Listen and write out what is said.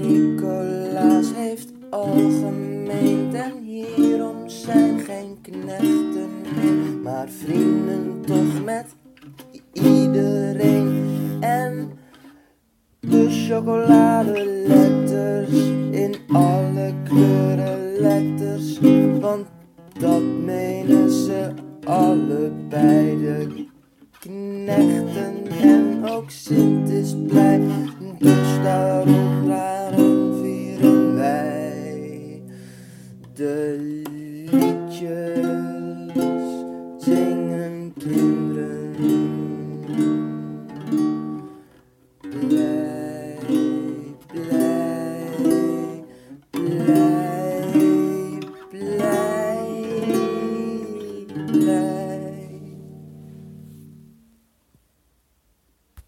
Nicolaas heeft al gemeend en hierom zijn geen knechten maar vrienden toch met iedereen. En de chocoladeletters in alle kleuren letters, want dat menen ze allebei de knechten. En ook Sint is blij, dus daarom güzellik